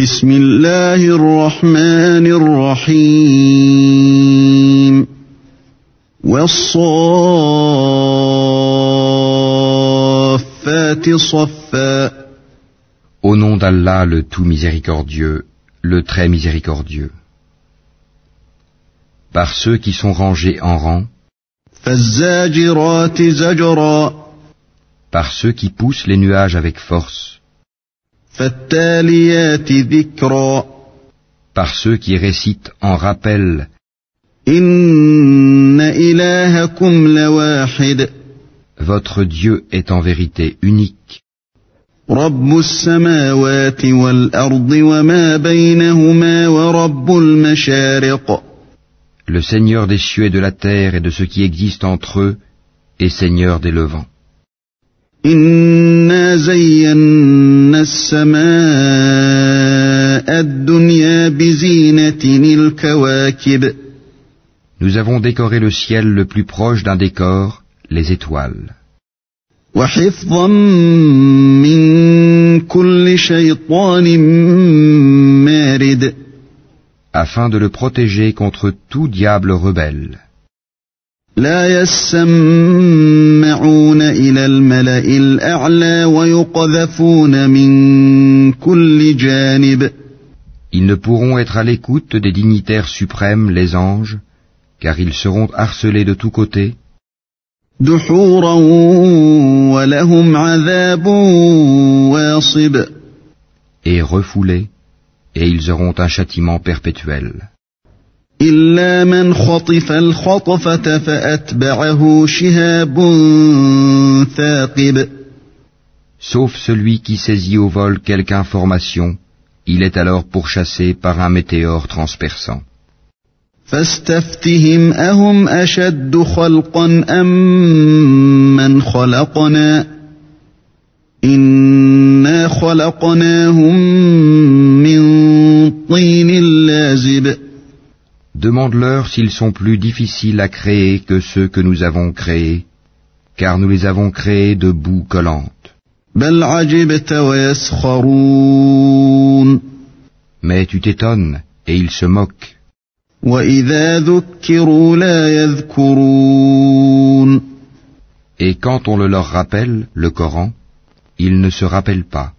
بسم الله الرحمن الرحيم والصافات صفا Au nom d'Allah le tout miséricordieux, le très miséricordieux. Par ceux qui sont rangés en rang, فالزاجرات زجرا par ceux qui poussent les nuages avec force, فالتاليات ذكرا par ceux qui récitent en rappel إن إلهكم لواحد Votre Dieu est en vérité unique, رب السماوات والأرض وما بينهما ورب المشارق le Seigneur des cieux et de la terre et de ce qui existe entre eux, et Seigneur des levants. إنا زينا السماء الدنيا بزينة الكواكب Nous avons décoré le ciel le plus proche d'un décor, les étoiles, وحفظا من كل شيطان مارد afin de le protéger contre tout diable rebelle. لا يسمعون إلى الملأ الأعلى ويقذفون من كل جانب Ils ne pourront être à l'écoute des dignitaires suprêmes, les anges, car ils seront harcelés de tous côtés, دحورا ولهم عذاب واصب et refoulés, et ils auront un châtiment perpétuel. إلا من خطف الخطفة فأتبعه شهاب ثاقب Sauf celui qui saisit au vol quelque information, il est alors pourchassé par un météore transperçant. فاستفتهم أهم أشد خلقا أم من خلقنا إنا خلقناهم Demande-leur s'ils sont plus difficiles à créer que ceux que nous avons créés, car nous les avons créés de boue collante. Mais tu t'étonnes et ils se moquent. Et quand on le leur rappelle, le Coran, ils ne se rappellent pas.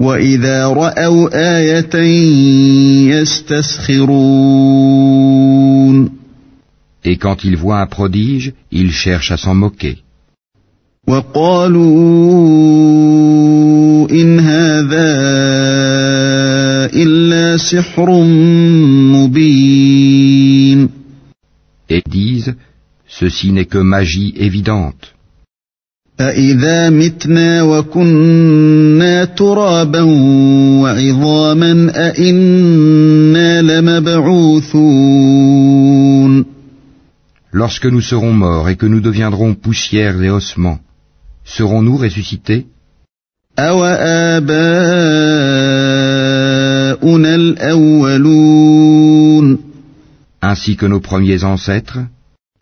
وإذا رأوا آية يستسخرون Et quand ils voient un prodige, ils cherchent à s'en moquer. وقالوا إن هذا إلا سحر مبين Et disent, ceci n'est que magie évidente. أإذا متنا وكنا ترابا وعظاما أإنا لمبعوثون Lorsque nous serons morts et que nous deviendrons poussières et ossements, serons-nous ressuscités أوآباؤنا الأولون ainsi que nos premiers ancêtres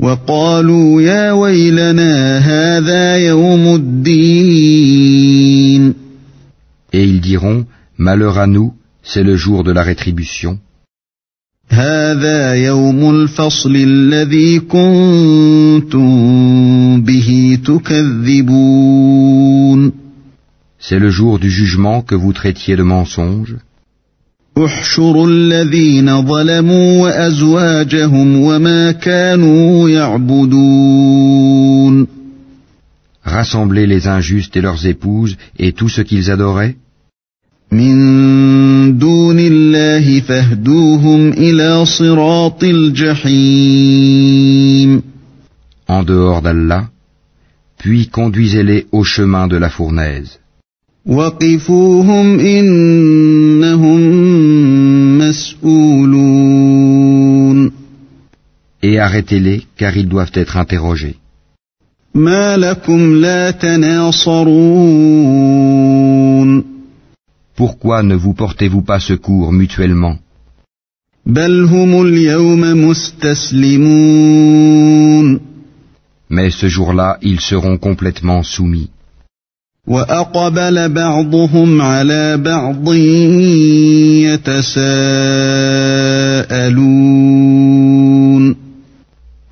وقالوا يا ويلنا هذا يوم الدين Et ils diront, Malheur à nous, c'est le jour de la rétribution. هذا يوم الفصل الذي كنتم به تكذبون C'est le jour du jugement que vous traitiez de mensonge. احشروا الذين ظلموا وأزواجهم وما كانوا يعبدون Rassemblez les injustes et leurs épouses et tout ce qu'ils adoraient, من دون الله فاهدوهم إلى صراط الجحيم en dehors d'Allah, puis conduisez-les au chemin de la fournaise. وقفوهم إنهم مسؤولون Et arrêtez-les, car ils doivent être interrogés. ما لكم لا تناصرون Pourquoi ne vous portez-vous pas secours mutuellement بل هم اليوم مستسلمون Mais ce jour-là, ils seront complètement soumis. وأقبل بعضهم على بعض يتساءلون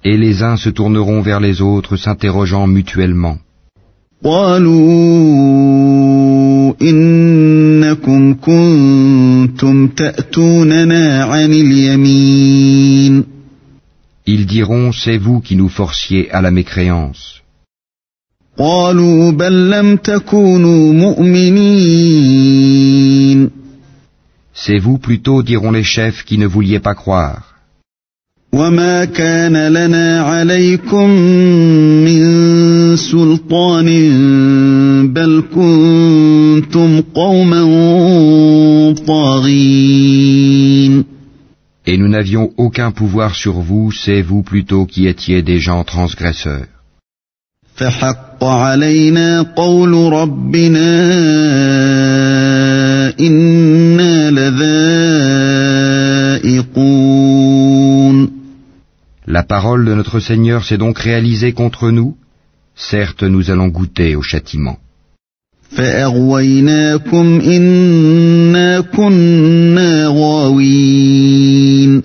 Et les uns se tourneront vers les autres, s'interrogeant mutuellement. قالوا إنكم كنتم تأتوننا عن اليمين Ils diront, c'est vous qui nous forciez à la mécréance. قالوا بل لم تكونوا مؤمنين C'est vous plutôt, diront les chefs, qui ne vouliez pas croire. وما كان لنا عليكم من سلطان بل كنتم قوما طاغين Et nous n'avions aucun pouvoir sur vous, c'est vous plutôt qui étiez des gens transgresseurs. فحق علينا قول ربنا إنا لذائقون La parole de notre Seigneur s'est donc réalisée contre nous. Certes, nous allons goûter au châtiment. فأغويناكم إنا كنا غاوين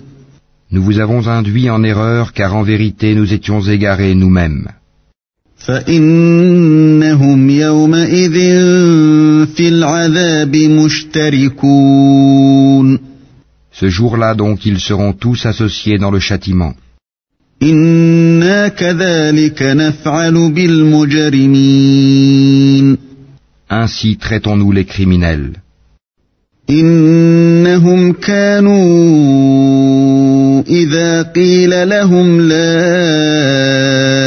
Nous vous avons induit en erreur car en vérité nous étions égarés nous-mêmes. فإنهم يومئذ في العذاب مشتركون Ce jour-là donc ils seront tous associés dans le châtiment. إنا كذلك نفعل بالمجرمين Ainsi traitons-nous les criminels. إنهم كانوا إذا قيل لهم لا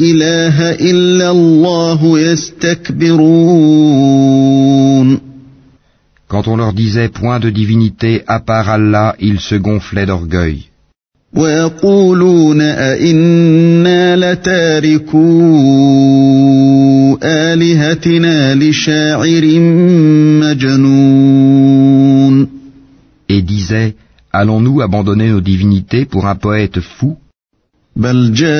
إله إلا الله يستكبرون Quand on leur disait point de divinité à part Allah, ils se gonflaient d'orgueil. ويقولون أئنا لتاركو آلهتنا لشاعر مجنون Et disaient, allons-nous abandonner nos divinités pour un poète fou بل جاء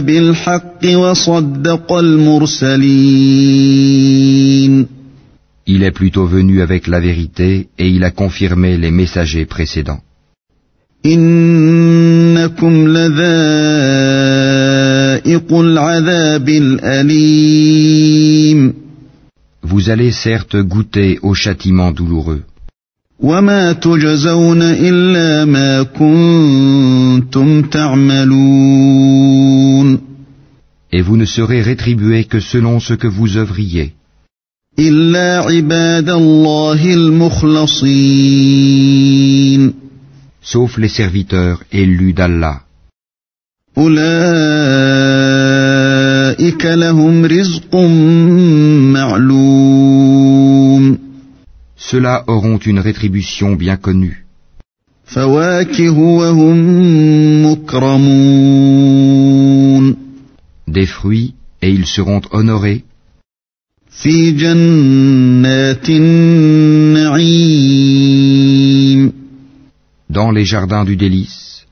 بالحق وصدق المرسلين Il est plutôt venu avec la vérité et il a confirmé les messagers précédents. إنكم لذائق العذاب الأليم Vous allez certes goûter au châtiment douloureux. وما تجزون إلا ما كنتم تعملون Et vous ne serez rétribués que selon ce que vous œuvriez, إلا عباد الله المخلصين sauf les serviteurs élus d'Allah. أولئك لهم رزق ceux-là auront une rétribution bien connue. Des fruits, et ils seront honorés. Dans les jardins du délice.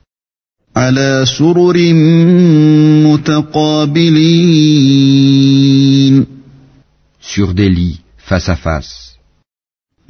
Sur des lits face à face.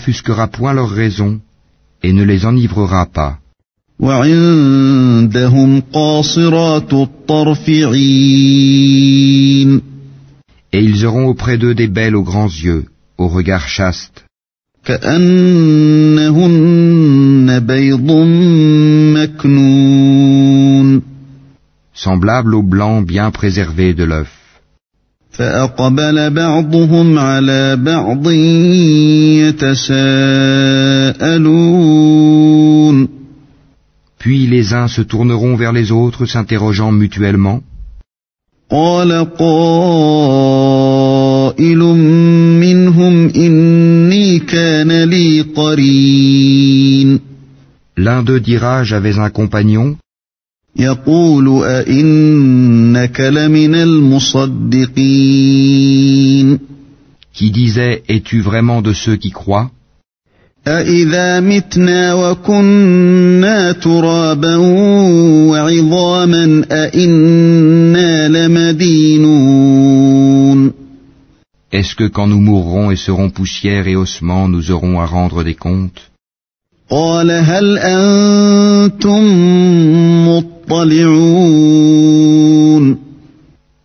n'offusquera point leur raison et ne les enivrera pas. Et ils auront auprès d'eux des belles aux grands yeux, au regard chaste. Semblables au blanc bien préservé de l'œuf. فأقبل بعضهم على بعض يتساءلون Puis les uns se tourneront vers les autres s'interrogeant mutuellement. قال قائل منهم إني كان لي قرين L'un d'eux dira J'avais un compagnon يقول أئنك لمن المصدقين qui disait Es-tu vraiment de ceux qui croient أإذا متنا وكنا ترابا وعظاما أإنا لمدينون Est-ce que quand nous mourrons et serons poussière et ossements, nous aurons à rendre des comptes قال هل أنتم مطلعون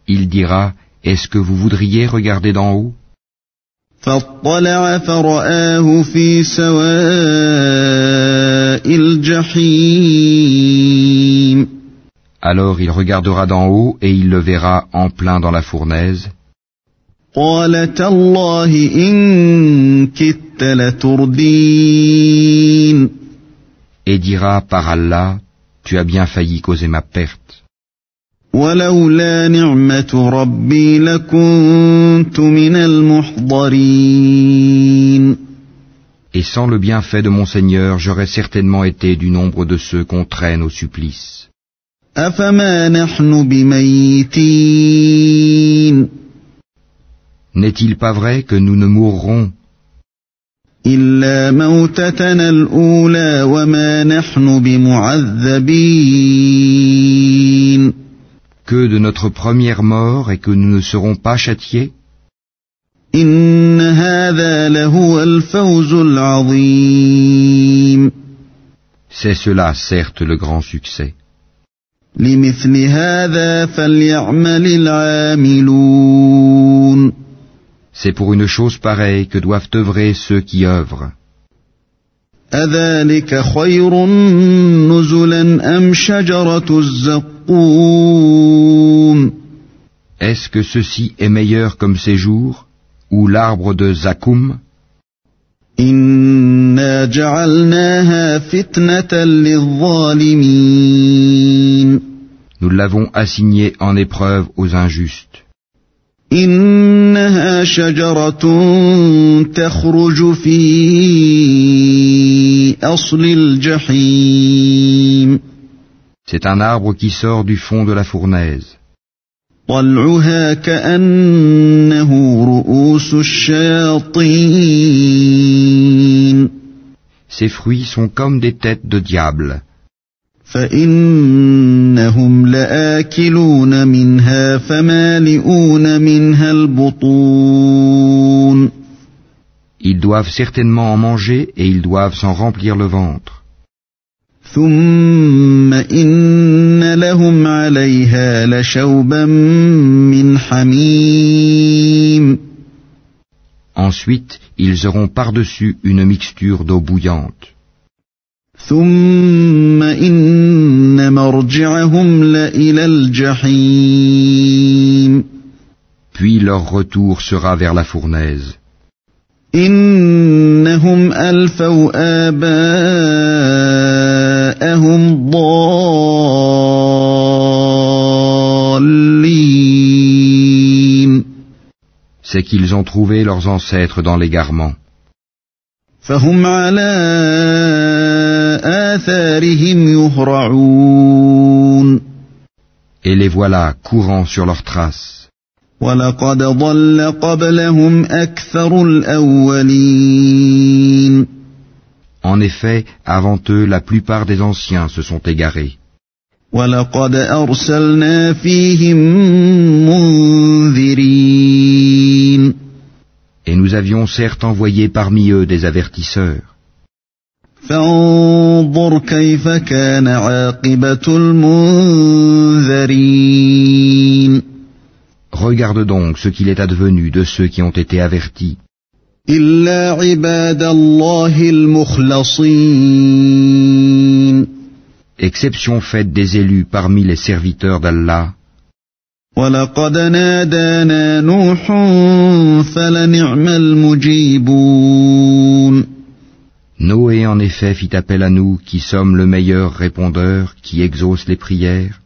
Il dira, est-ce que vous voudriez regarder d'en haut? Alors il regardera d'en haut et il le verra en plein dans la fournaise. Et dira par Allah, tu as bien failli causer ma perte. Et sans le bienfait de mon Seigneur, j'aurais certainement été du nombre de ceux qu'on traîne au supplice. N'est-il pas vrai que nous ne mourrons إلا موتتنا الأولى وما نحن بمعذبين que de notre première mort et que nous ne serons pas châtiés إن هذا لهو الفوز العظيم C'est cela, certes, le grand succès. لمثل هذا فليعمل العاملون C'est pour une chose pareille que doivent œuvrer ceux qui œuvrent. Est-ce que ceci est meilleur comme séjour ou l'arbre de Zakoum? Nous l'avons assigné en épreuve aux injustes. إنها شجرة تخرج في أصل الجحيم C'est un arbre qui sort du fond de la fournaise. طلعها كأنه رؤوس الشياطين Ses fruits sont comme des têtes de diable. فإنهم لآكلون منها فمالئون منها البطون Ils doivent certainement en manger et ils doivent s'en remplir le ventre. ثم إن لهم عليها لشوبا من حميم Ensuite, ils auront par-dessus une mixture d'eau bouillante. ثم إن مرجعهم لإلى الجحيم Puis leur retour sera vers la fournaise. إنهم ألفوا آباءهم ضالين C'est qu'ils ont trouvé leurs ancêtres dans l'égarement. فهم على آثارهم يهرعون Et les voilà courant sur leurs traces. En effet, avant eux, la plupart des anciens se sont égarés. Et nous avions certes envoyé parmi eux des avertisseurs. فانظر كيف كان عاقبة المنذرين Regarde donc ce qu'il est advenu de ceux qui ont été avertis, إلا عباد الله المخلصين exception faite des élus parmi les serviteurs d'Allah, ولقد نادانا نوح فلنعم المجيبون Noé en effet fit appel à nous qui sommes le meilleur répondeur qui exauce les prières.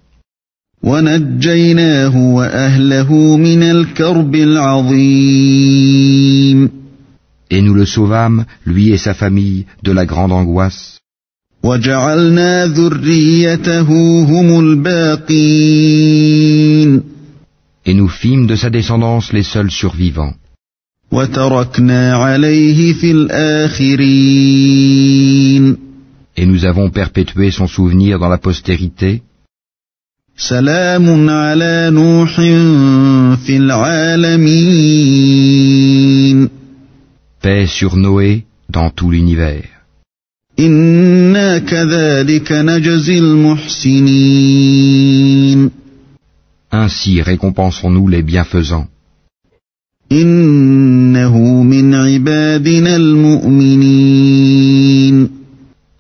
Et nous le sauvâmes, lui et sa famille, de la grande angoisse. Et nous fîmes de sa descendance les seuls survivants. Et nous avons perpétué son souvenir dans la postérité. Paix sur Noé dans tout l'univers. Ainsi récompensons-nous les bienfaisants.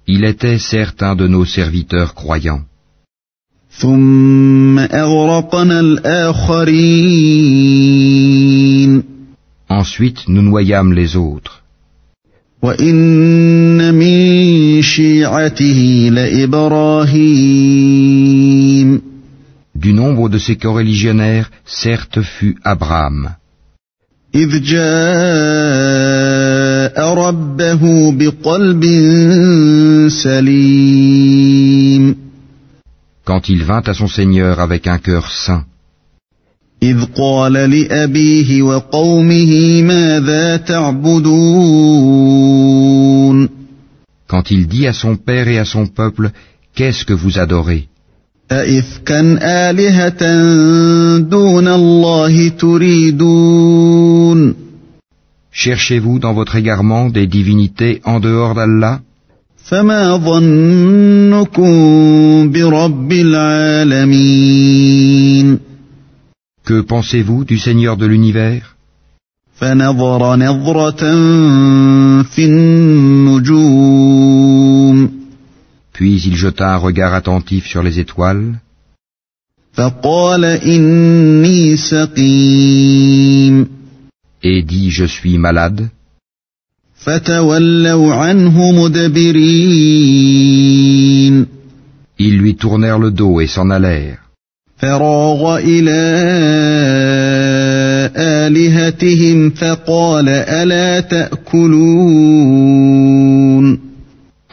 Il était certes un de nos serviteurs croyants. Ensuite nous noyâmes les autres. Du nombre de ses coreligionnaires, certes fut Abraham. إذ جاء ربه بقلب سليم quand il vint à son Seigneur avec un cœur saint, إذ قال لأبيه وقومه ماذا تعبدون quand il dit à son père et à son peuple, Qu'est-ce que vous adorez أئفكا آلهة دون الله تريدون Cherchez-vous dans votre égarement des divinités en dehors d'Allah فما ظنكم برب العالمين Que pensez-vous du Seigneur de l'univers فنظر نظرة في النجوم Puis il jeta un regard attentif sur les étoiles. Et dit Je suis malade. Ils lui tournèrent le dos et s'en allèrent.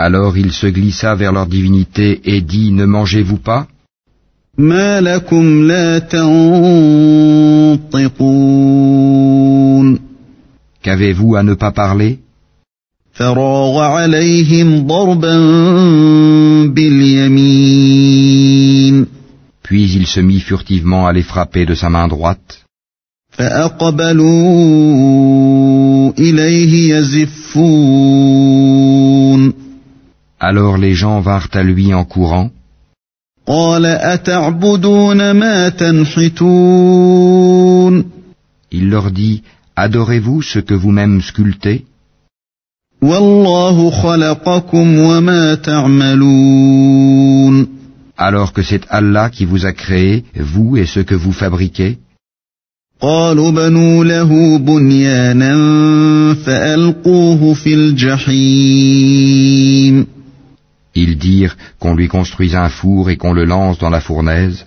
Alors il se glissa vers leur divinité et dit Ne mangez-vous pas ما لكم لا تنطقون Qu'avez-vous à ne pas parler فراغ عليهم ضربا باليمين Puis il se mit furtivement à les frapper de sa main droite. فأقبلوا إليه يزفون Alors les gens vinrent à lui en courant. Il leur dit, Adorez-vous ce que vous-même sculptez? Alors que c'est Allah qui vous a créé, vous et ce que vous fabriquez? Ils dirent qu'on lui construise un four et qu'on le lance dans la fournaise.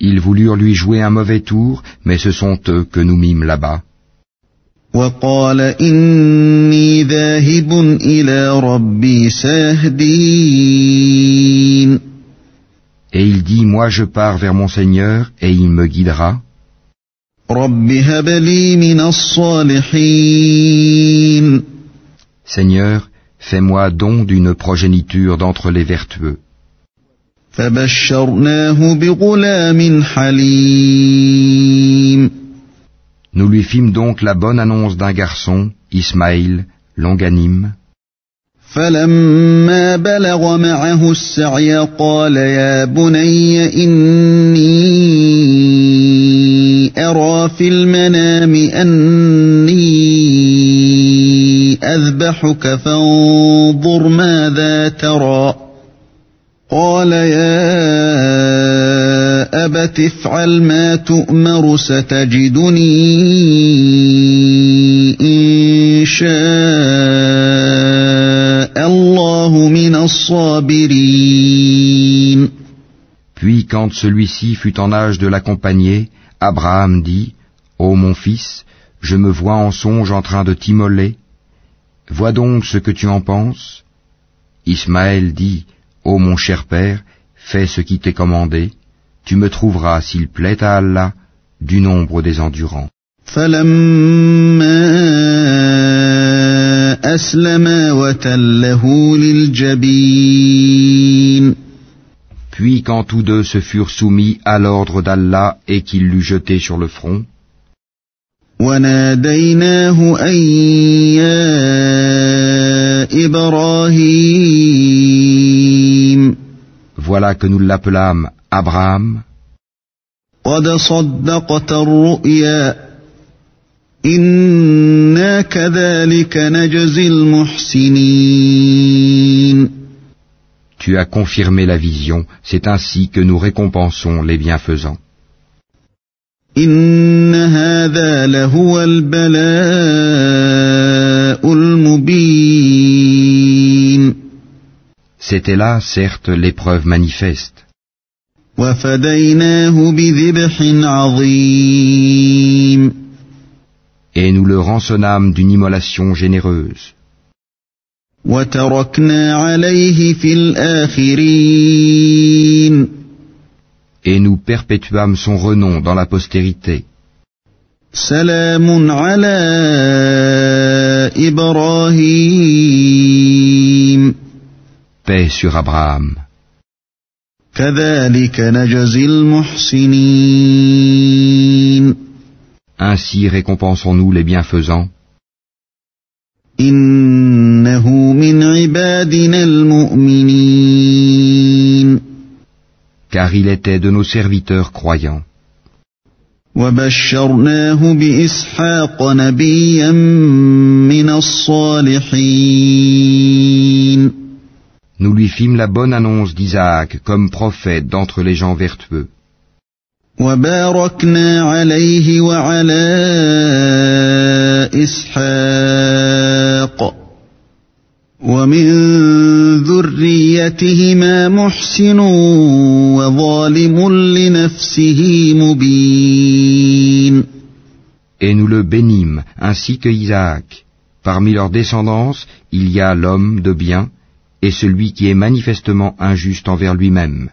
Ils voulurent lui jouer un mauvais tour, mais ce sont eux que nous mîmes là-bas. Et il dit, moi je pars vers mon Seigneur, et il me guidera. Seigneur, fais-moi don d'une progéniture d'entre les vertueux. فبشرناه بغلام حليم Nous lui fîmes donc la bonne annonce d'un garçon, Ismaïl, longanime. فلما بلغ معه السعي قال يا بني إني أرى في المنام أني أذبحك فانظر ماذا ترى. قال يا أبت افعل ما تؤمر ستجدني إن شاء الله من الصابرين. Puis quand celui-ci fut en âge de l'accompagner, Abraham dit, Ô mon fils, je me vois en songe en train de t'immoler. Vois donc ce que tu en penses. Ismaël dit, Ô mon cher père, fais ce qui t'est commandé. Tu me trouveras, s'il plaît à Allah, du nombre des endurants. Puis quand tous deux se furent soumis à l'ordre d'Allah et qu'il l'eut jeté sur le front, voilà que nous l'appelâmes Abraham. Tu as confirmé la vision, c'est ainsi que nous récompensons les bienfaisants. C'était là, certes, l'épreuve manifeste. Et nous le rançonnâmes d'une immolation généreuse. Et nous perpétuâmes son renom dans la postérité. Paix sur Abraham. Ainsi récompensons-nous les bienfaisants. Car il était de nos serviteurs croyants. Nous lui fîmes la bonne annonce d'Isaac comme prophète d'entre les gens vertueux. Et nous le bénîmes, ainsi que Isaac. Parmi leurs descendance, il y a l'homme de bien, et celui qui est manifestement injuste envers lui-même.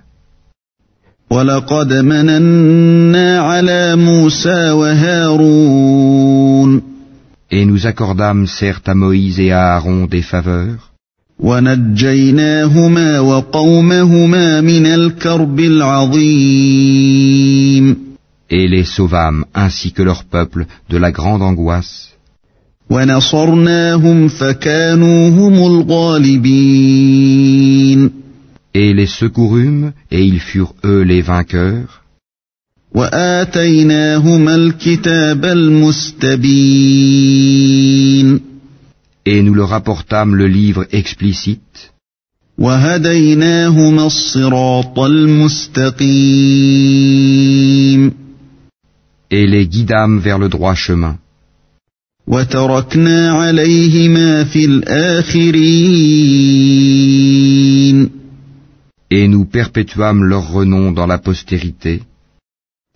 Et nous accordâmes certes à Moïse et à Aaron des faveurs. Et les sauvâmes ainsi que leur peuple de la grande angoisse. Et les secourûmes, et ils furent eux les vainqueurs. Et nous leur apportâmes le livre explicite. Et les guidâmes vers le droit chemin. Et nous perpétuâmes leur renom dans la postérité.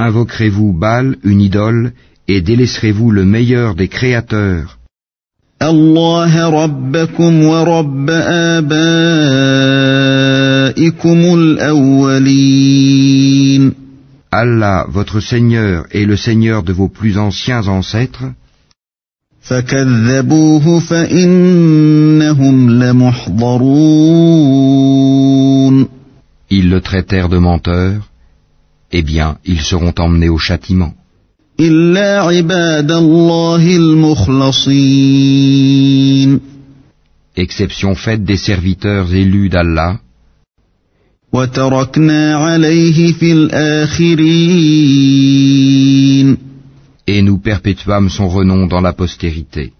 Invoquerez-vous Baal, une idole, et délaisserez-vous le meilleur des créateurs الله ربكم ورب آبائكم الأولين Allah, votre Seigneur, est le Seigneur de vos plus anciens ancêtres فكذبوه فإنهم لمحضرون Ils le traitèrent de menteur, eh bien, ils seront emmenés au châtiment. Exception faite des serviteurs élus d'Allah. Et nous perpétuâmes son renom dans la postérité.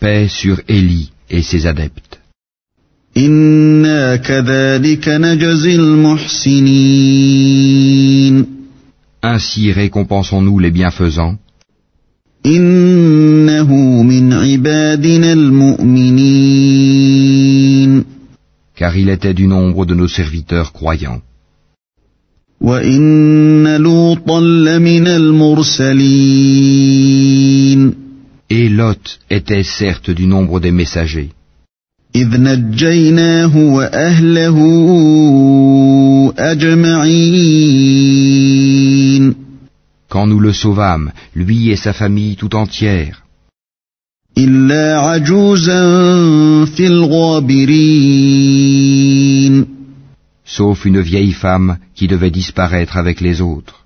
Paix sur Élie et ses adeptes. إنا كذلك نجزي المحسنين Ainsi récompensons-nous les bienfaisants, إنه من عبادنا المؤمنين car il était du nombre de nos serviteurs croyants. وإن لوطا لمن المرسلين Et Lot était certes du nombre des messagers. Quand nous le sauvâmes, lui et sa famille tout entière. Sauf une vieille femme qui devait disparaître avec les autres.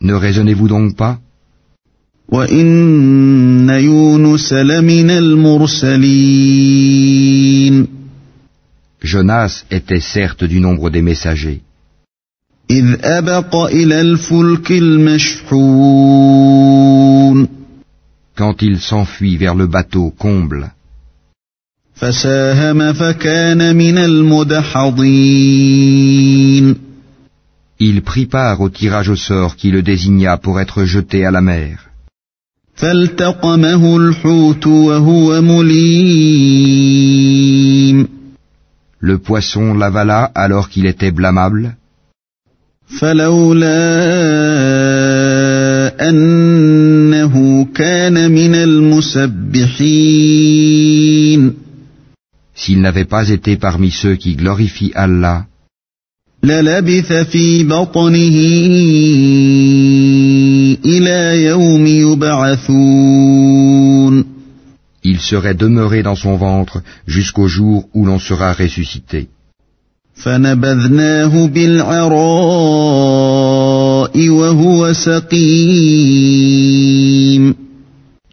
Ne raisonnez-vous donc pas? Jonas était certes du nombre des messagers. Quand il s'enfuit vers le bateau comble, il prit part au tirage au sort qui le désigna pour être jeté à la mer. Le poisson l'avala alors qu'il était blâmable. S'il n'avait pas été parmi ceux qui glorifient Allah, للبث في بطنه إلى يوم يبعثون il serait demeuré dans son ventre jusqu'au jour où l'on sera ressuscité. فنبذناه بالعراء وهو سقيم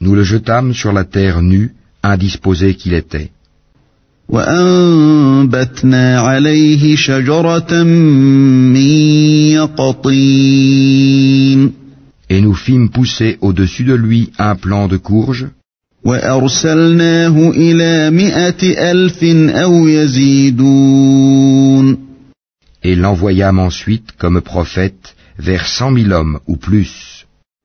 Nous le jetâmes sur la terre nue, indisposé qu'il était. وأنبتنا عليه شجرة من يقطين Et nous fîmes pousser au-dessus de lui un plant de courge, وأرسلناه إلى مائة ألف أو يزيدون et l'envoyâmes ensuite comme prophète vers cent mille hommes ou plus.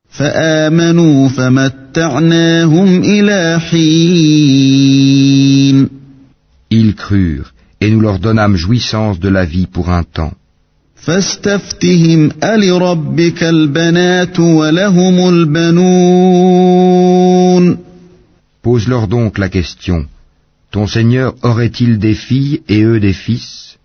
فآمنوا فمتعناهم إلى حين Ils crurent, et nous leur donnâmes jouissance de la vie pour un temps. Pose-leur donc la question. Ton Seigneur aurait-il des filles et eux des fils?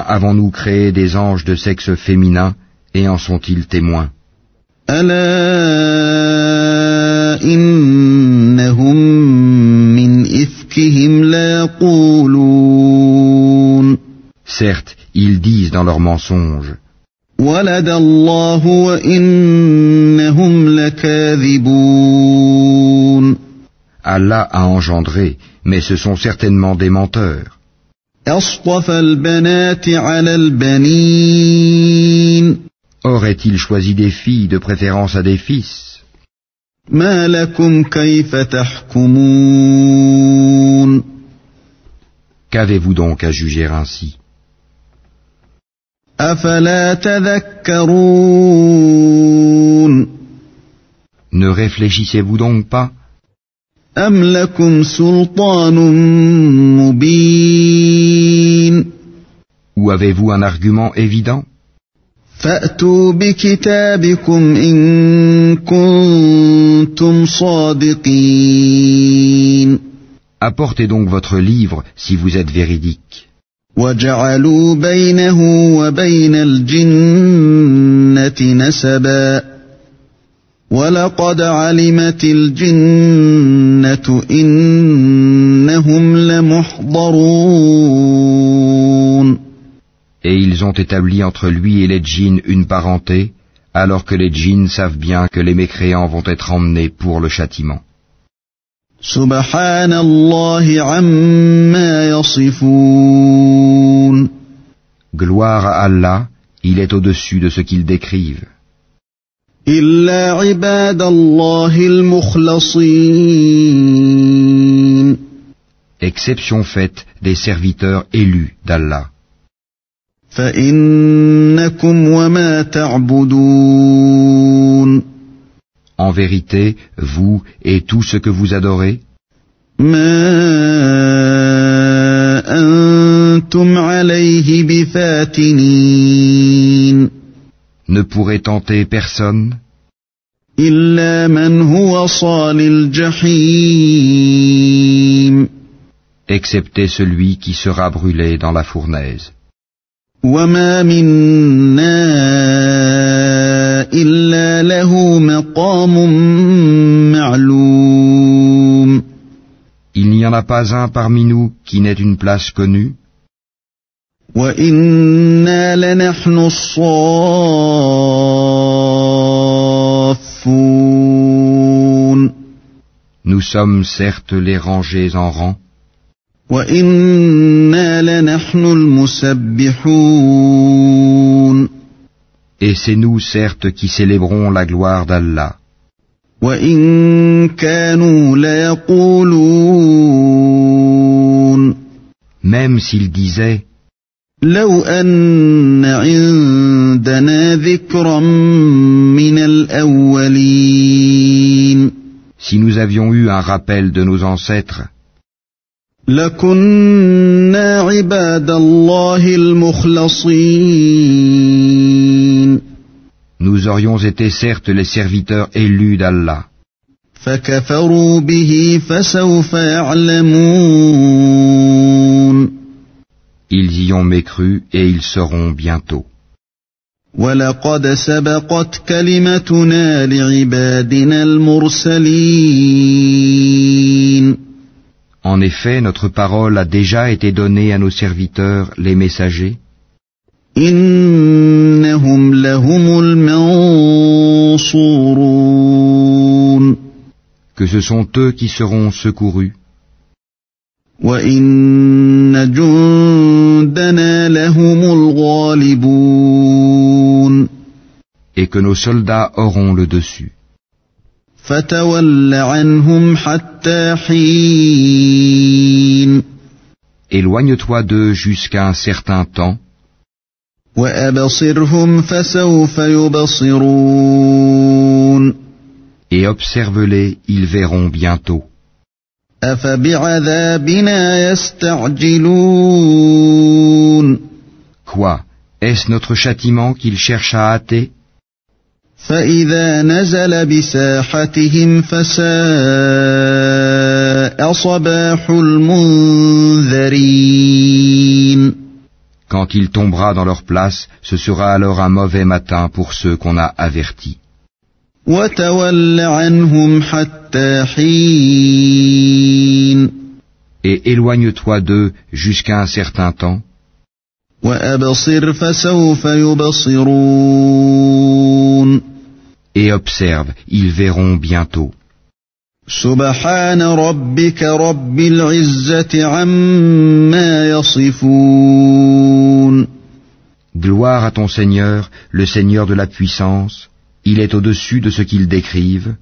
avons-nous créé des anges de sexe féminin, et en sont-ils témoins Certes, ils disent dans leurs mensonges. Allah a engendré, mais ce sont certainement des menteurs. Aurait-il choisi des filles de préférence à des fils Qu'avez-vous donc à juger ainsi Ne réfléchissez-vous donc pas Ou avez-vous un argument évident فأتوا بكتابكم إن كنتم صادقين Apportez donc votre livre si vous êtes véridique. وجعلوا بينه وبين الجنة نسبا ولقد علمت الجنة إنهم لمحضرون Et ils ont établi entre lui et les djinns une parenté, alors que les djinns savent bien que les mécréants vont être emmenés pour le châtiment. سبحان الله عما يصفون Gloire à Allah, il est au-dessus de ce qu'ils décrivent. إلا عباد الله المخلصين Exception faite des serviteurs élus d'Allah. فإنكم وما تعبدون En vérité, vous et tout ce que vous adorez, ما أنتم عليه بفاتنين ne pourrait tenter personne? Excepté celui qui sera brûlé dans la fournaise. Il n'y en a pas un parmi nous qui n'ait une place connue? وإنا لنحن الصافون nous sommes certes les rangés en rang, وإنا لنحن المسبحون et c'est nous certes qui célébrons la gloire d'Allah. وإن كانوا ليقولون Même s'ils disaient, لو أن عندنا ذكرا من الأولين si nous avions eu un rappel de nos ancêtres, لكنا عباد الله المخلصين nous aurions été certes les serviteurs élus d'Allah. فكفروا به فسوف يعلمون ils y ont mécru et ils seront bientôt. En effet, notre parole a déjà été donnée à nos serviteurs, les messagers. Que ce sont eux qui seront secourus. Et que nos soldats auront le dessus. Éloigne-toi d'eux jusqu'à un certain temps. Et observe-les, ils verront bientôt. Quoi? Est-ce notre châtiment qu'il cherche à hâter? Quand il tombera dans leur place, ce sera alors un mauvais matin pour ceux qu'on a avertis. Et éloigne-toi d'eux jusqu'à un certain temps. Et observe, ils verront bientôt. Gloire à ton Seigneur, le Seigneur de la puissance, il est au-dessus de ce qu'ils décrivent.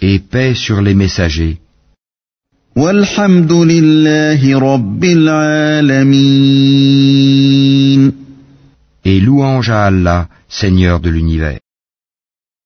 Et paix sur les messagers. Et louange à Allah, Seigneur de l'univers.